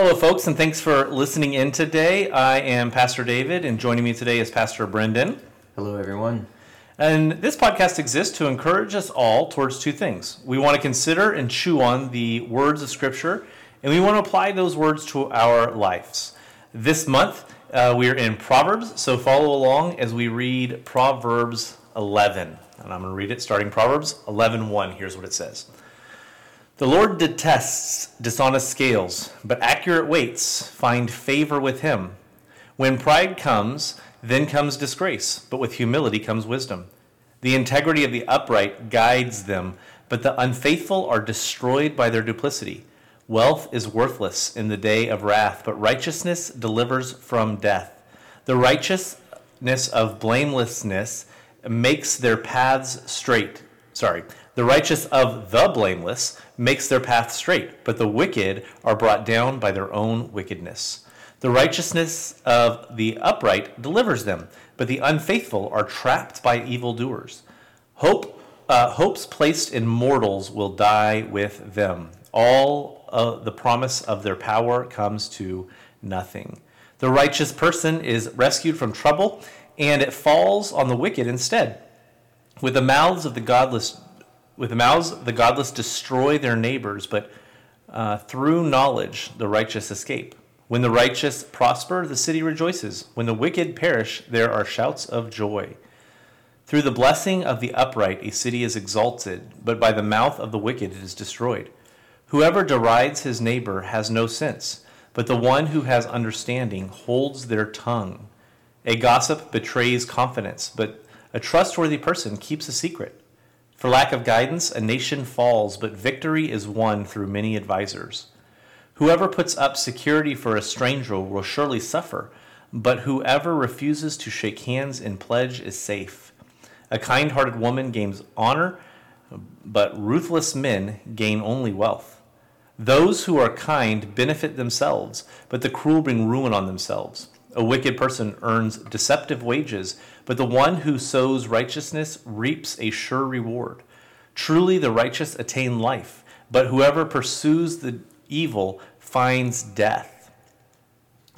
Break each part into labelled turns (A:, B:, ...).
A: Hello, folks, and thanks for listening in today. I am Pastor David, and joining me today is Pastor Brendan.
B: Hello, everyone.
A: And this podcast exists to encourage us all towards two things. We want to consider and chew on the words of Scripture, and we want to apply those words to our lives. This month, uh, we are in Proverbs, so follow along as we read Proverbs 11. And I'm going to read it starting Proverbs 11 1. Here's what it says. The Lord detests dishonest scales, but accurate weights find favor with him. When pride comes, then comes disgrace, but with humility comes wisdom. The integrity of the upright guides them, but the unfaithful are destroyed by their duplicity. Wealth is worthless in the day of wrath, but righteousness delivers from death. The righteousness of blamelessness makes their paths straight. Sorry, the righteous of the blameless makes their path straight, but the wicked are brought down by their own wickedness. The righteousness of the upright delivers them, but the unfaithful are trapped by evildoers. Hope, uh, hopes placed in mortals will die with them. All uh, the promise of their power comes to nothing. The righteous person is rescued from trouble, and it falls on the wicked instead. With the mouths of the godless with the mouths, the godless destroy their neighbors, but uh, through knowledge, the righteous escape. When the righteous prosper, the city rejoices. When the wicked perish, there are shouts of joy. Through the blessing of the upright, a city is exalted, but by the mouth of the wicked it is destroyed. Whoever derides his neighbor has no sense, but the one who has understanding holds their tongue. A gossip betrays confidence, but a trustworthy person keeps a secret. For lack of guidance, a nation falls, but victory is won through many advisers. Whoever puts up security for a stranger will surely suffer, but whoever refuses to shake hands in pledge is safe. A kind hearted woman gains honor, but ruthless men gain only wealth. Those who are kind benefit themselves, but the cruel bring ruin on themselves. A wicked person earns deceptive wages, but the one who sows righteousness reaps a sure reward. Truly, the righteous attain life, but whoever pursues the evil finds death.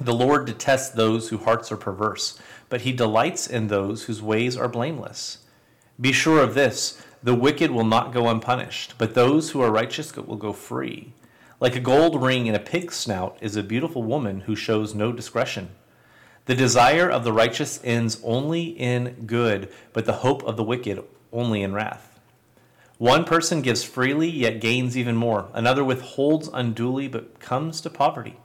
A: The Lord detests those whose hearts are perverse, but he delights in those whose ways are blameless. Be sure of this the wicked will not go unpunished, but those who are righteous will go free. Like a gold ring in a pig's snout is a beautiful woman who shows no discretion. The desire of the righteous ends only in good, but the hope of the wicked only in wrath. One person gives freely, yet gains even more. Another withholds unduly, but comes to poverty.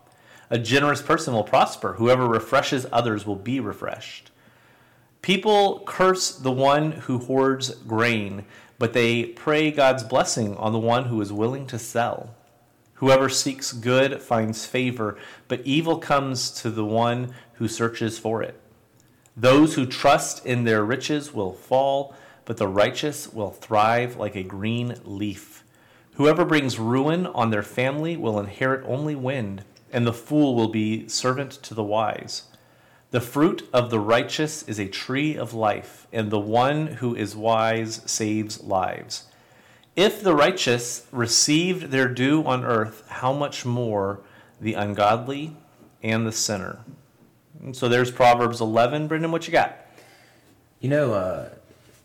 A: A generous person will prosper. Whoever refreshes others will be refreshed. People curse the one who hoards grain, but they pray God's blessing on the one who is willing to sell. Whoever seeks good finds favor, but evil comes to the one who searches for it. Those who trust in their riches will fall, but the righteous will thrive like a green leaf. Whoever brings ruin on their family will inherit only wind, and the fool will be servant to the wise. The fruit of the righteous is a tree of life, and the one who is wise saves lives. If the righteous received their due on earth, how much more the ungodly and the sinner? And so there's Proverbs 11. Brendan, what you got?
B: You know, uh,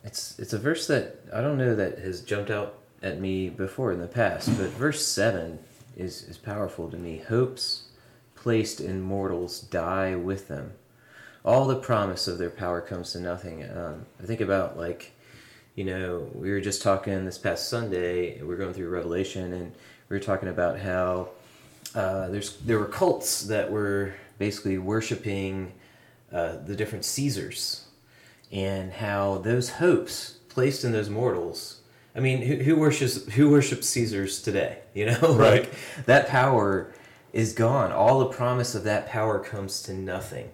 B: it's it's a verse that I don't know that has jumped out at me before in the past, but verse 7 is, is powerful to me. Hopes placed in mortals die with them. All the promise of their power comes to nothing. Um, I think about like you know, we were just talking this past Sunday. We are going through Revelation, and we were talking about how uh, there's there were cults that were basically worshiping uh, the different Caesars, and how those hopes placed in those mortals. I mean, who, who worships who worships Caesars today? You know,
A: right.
B: like that power is gone. All the promise of that power comes to nothing.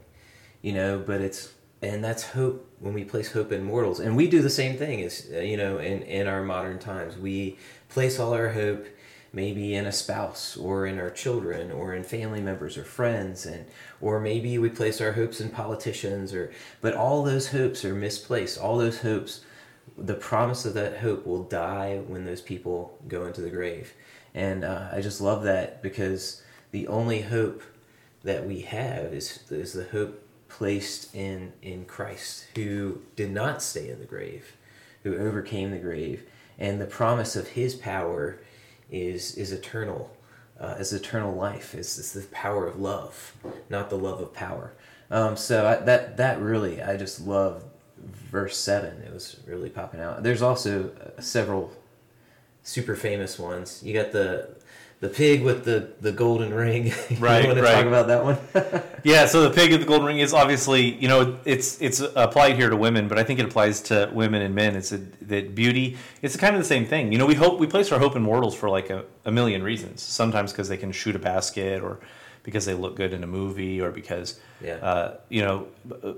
B: You know, but it's and that's hope when we place hope in mortals. And we do the same thing as uh, you know in in our modern times. We place all our hope maybe in a spouse or in our children or in family members or friends. And or maybe we place our hopes in politicians or but all those hopes are misplaced. All those hopes the promise of that hope will die when those people go into the grave. And uh, i just love that because the only hope that we have is, is the hope placed in, in Christ, who did not stay in the grave, who overcame the grave. And the promise of his power is, is eternal, uh, is eternal life, is, the power of love, not the love of power. Um, so I, that, that really, I just love verse 7. It was really popping out. There's also uh, several super famous ones. You got the the pig with the, the golden ring.
A: Right,
B: you want to
A: right.
B: talk about that one?
A: Yeah, so the pig with the golden ring is obviously, you know, it's it's applied here to women, but I think it applies to women and men. It's a, that beauty. It's kind of the same thing. You know, we hope we place our hope in mortals for like a, a million reasons. Sometimes because they can shoot a basket, or because they look good in a movie, or because,
B: Yeah.
A: uh, you know,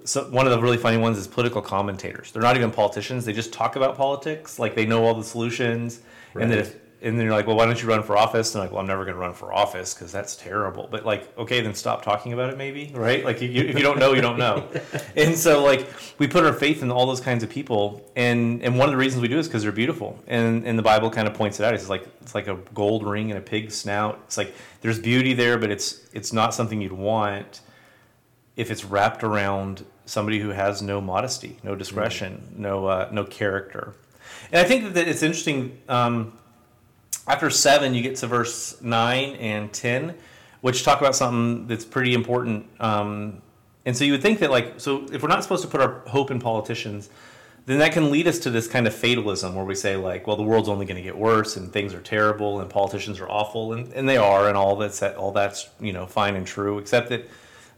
A: so one of the really funny ones is political commentators. They're not even politicians. They just talk about politics, like they know all the solutions, and then
B: Right.
A: if and then you're like, well, why don't you run for office? And I'm like, well, I'm never going to run for office because that's terrible. But like, okay, then stop talking about it, maybe, right? Like, you, if you don't know, you don't know. and so, like, we put our faith in all those kinds of people, and and one of the reasons we do is because they're beautiful, and and the Bible kind of points it out. It's like it's like a gold ring and a pig's snout. It's like there's beauty there, but it's it's not something you'd want if it's wrapped around somebody who has no modesty, no discretion, no uh, no character. And I think that it's interesting. Um, after seven, you get to verse nine and ten, which talk about something that's pretty important. Um, and so you would think that, like, so if we're not supposed to put our hope in politicians, then that can lead us to this kind of fatalism where we say, like, well, the world's only going to get worse and things are terrible and politicians are awful, and, and they are, and all that's all that's you know fine and true, except that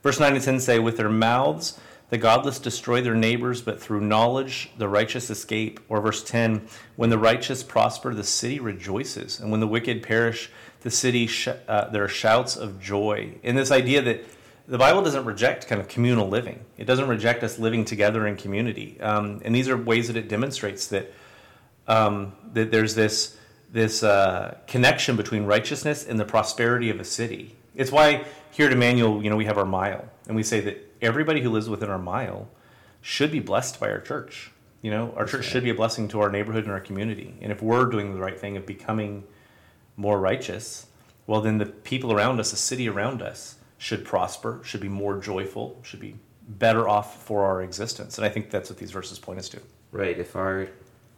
A: verse nine and ten say, with their mouths the godless destroy their neighbors, but through knowledge the righteous escape. Or verse 10 When the righteous prosper, the city rejoices. And when the wicked perish, the city, sh- uh, there are shouts of joy. In this idea that the Bible doesn't reject kind of communal living, it doesn't reject us living together in community. Um, and these are ways that it demonstrates that, um, that there's this, this uh, connection between righteousness and the prosperity of a city. It's why here at Emmanuel, you know, we have our mile, and we say that everybody who lives within our mile should be blessed by our church. You know, our church should be a blessing to our neighborhood and our community. And if we're doing the right thing of becoming more righteous, well, then the people around us, the city around us, should prosper, should be more joyful, should be better off for our existence. And I think that's what these verses point us to.
B: right. If our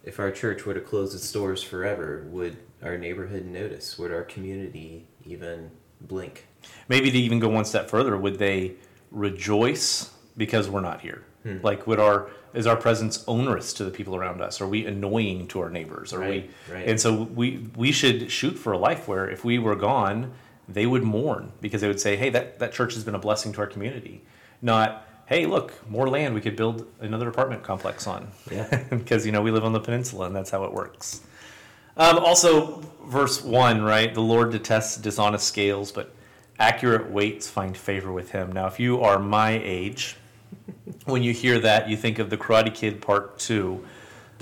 B: if our church were to close its doors forever, would our neighborhood notice? Would our community even blink?
A: Maybe to even go one step further, would they rejoice because we're not here? Like, would our is our presence onerous to the people around us? Are we annoying to our neighbors? Are
B: Right,
A: we?
B: right.
A: And so we we should shoot for a life where if we were gone, they would mourn because they would say, "Hey, that that church has been a blessing to our community." Not, "Hey, look, more land we could build another apartment complex on."
B: Yeah.
A: because you know we live on the peninsula and that's how it works. Um, also, verse one, right? The Lord detests dishonest scales, but accurate weights find favor with Him. Now, if you are my age, when you hear that, you think of the Karate Kid Part Two,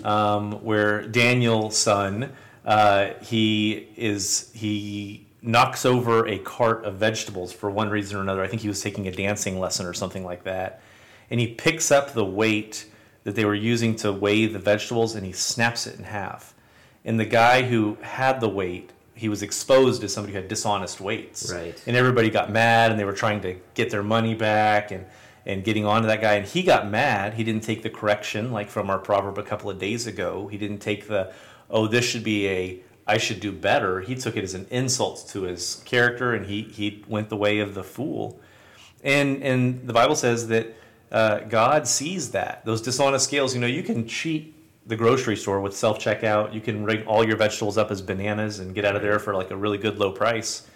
A: um, where Daniel-san, uh, he is he knocks over a cart of vegetables for one reason or another. I think he was taking a dancing lesson or something like that, and he picks up the weight that they were using to weigh the vegetables and he snaps it in half. And the guy who had the weight, he was exposed as somebody who had dishonest weights.
B: Right.
A: And everybody got mad and they were trying to get their money back and and getting on to that guy and he got mad. He didn't take the correction like from our proverb a couple of days ago. He didn't take the oh this should be a I should do better. He took it as an insult to his character and he he went the way of the fool. And and the Bible says that uh, God sees that those dishonest scales. You know, you can cheat the grocery store with self checkout. You can rig all your vegetables up as bananas and get out of there for like a really good low price.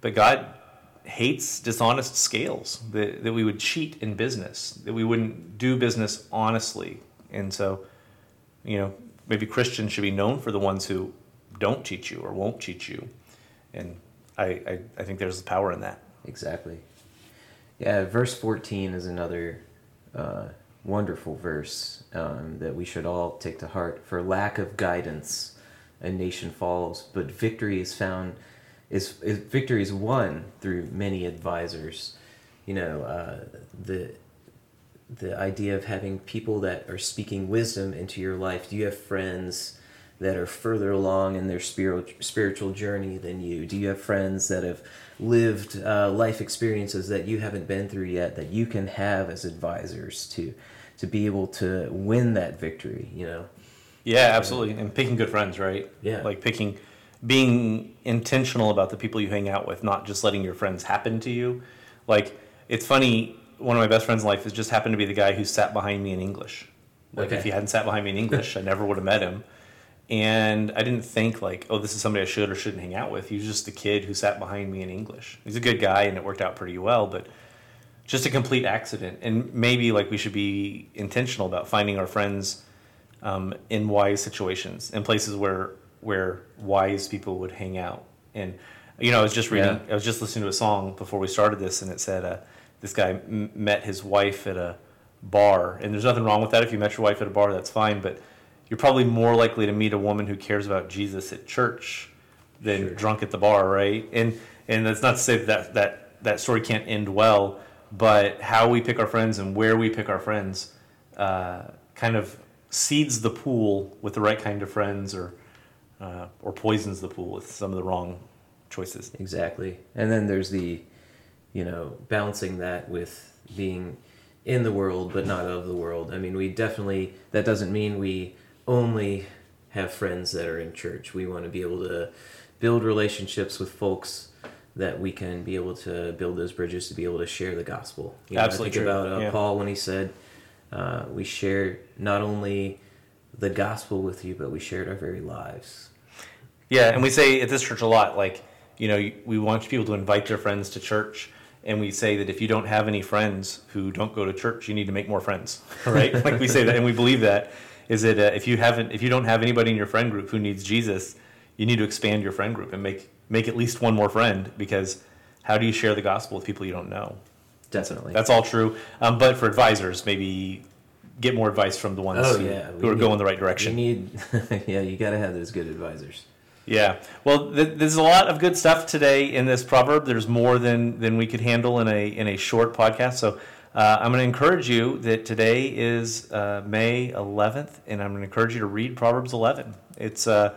A: But God hates dishonest scales. That that we would cheat in business. That we wouldn't do business honestly. And so, you know, maybe Christians should be known for the ones who don't cheat you or won't cheat you. And I, I, I think there's power in that.
B: Exactly. Yeah, verse 14 is another uh, wonderful verse um, that we should all take to heart. For lack of guidance, a nation falls, but victory is found, is, is victory is won through many advisors. You know, uh, the the idea of having people that are speaking wisdom into your life. Do you have friends that are further along in their spiritual spiritual journey than you? Do you have friends that have lived uh, life experiences that you haven't been through yet that you can have as advisors to to be able to win that victory? You know.
A: Yeah, absolutely. And picking good friends, right?
B: Yeah.
A: Like picking, being intentional about the people you hang out with, not just letting your friends happen to you. Like, it's funny, one of my best friends in life has just happened to be the guy who sat behind me in English. Like,
B: Okay.
A: if he hadn't sat behind me in English, I never would have met him. And I didn't think, like, oh, this is somebody I should or shouldn't hang out with. He was just the kid who sat behind me in English. He's a good guy, and it worked out pretty well, but just a complete accident. And maybe, like, we should be intentional about finding our friends um, in wise situations, in places where where wise people would hang out. And you know, I was just reading,
B: Yeah.
A: I was just listening to a song before we started this, and it said uh, this guy m- met his wife at a bar, and there's nothing wrong with that. If you met your wife at a bar, that's fine, but you're probably more likely to meet a woman who cares about Jesus at church than
B: Sure.
A: drunk at the bar, right? And and that's not to say that that that story can't end well, but how we pick our friends and where we pick our friends uh, kind of seeds the pool with the right kind of friends, or uh, or poisons the pool with some of the wrong choices.
B: Exactly. And then there's the, you know, balancing that with being in the world but not of the world. I mean, we definitely, that doesn't mean we only have friends that are in church. We want to be able to build relationships with folks that we can be able to build those bridges to be able to share the gospel. You know,
A: Absolutely true.
B: about uh,
A: Yeah.
B: Paul when he said, uh, we share not only the gospel with you, but we shared our very lives.
A: Yeah, and we say at this church a lot, like, you know, we want people to invite their friends to church. And we say that if you don't have any friends who don't go to church, you need to make more friends, right? like we say that, and we believe that. Is that uh, if you haven't, if you don't have anybody in your friend group who needs Jesus, you need to expand your friend group and make make at least one more friend because how do you share the gospel with people you don't know?
B: Definitely.
A: That's all true. Um, but for advisors, maybe get more advice from the ones
B: Oh,
A: who,
B: yeah,
A: who are
B: need-
A: going the right
B: You
A: direction.
B: need, yeah, you got to have those good advisors.
A: Yeah. Well, th- there's a lot of good stuff today in this proverb. There's more than than we could handle in a in a short podcast. So uh, I'm going to encourage you that today is uh, May 11th, and I'm going to encourage you to read Proverbs 11. It's uh,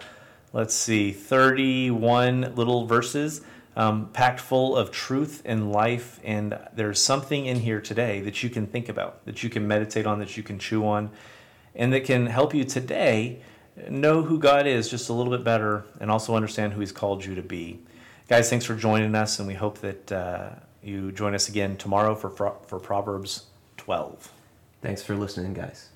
A: let's see, 31 little verses. Um, packed full of truth and life, and there's something in here today that you can think about, that you can meditate on, that you can chew on, and that can help you today know who God is just a little bit better and also understand who He's called you to be. Guys, thanks for joining us, and we hope that uh, you join us again tomorrow for, for Proverbs 12.
B: Thanks for listening, guys.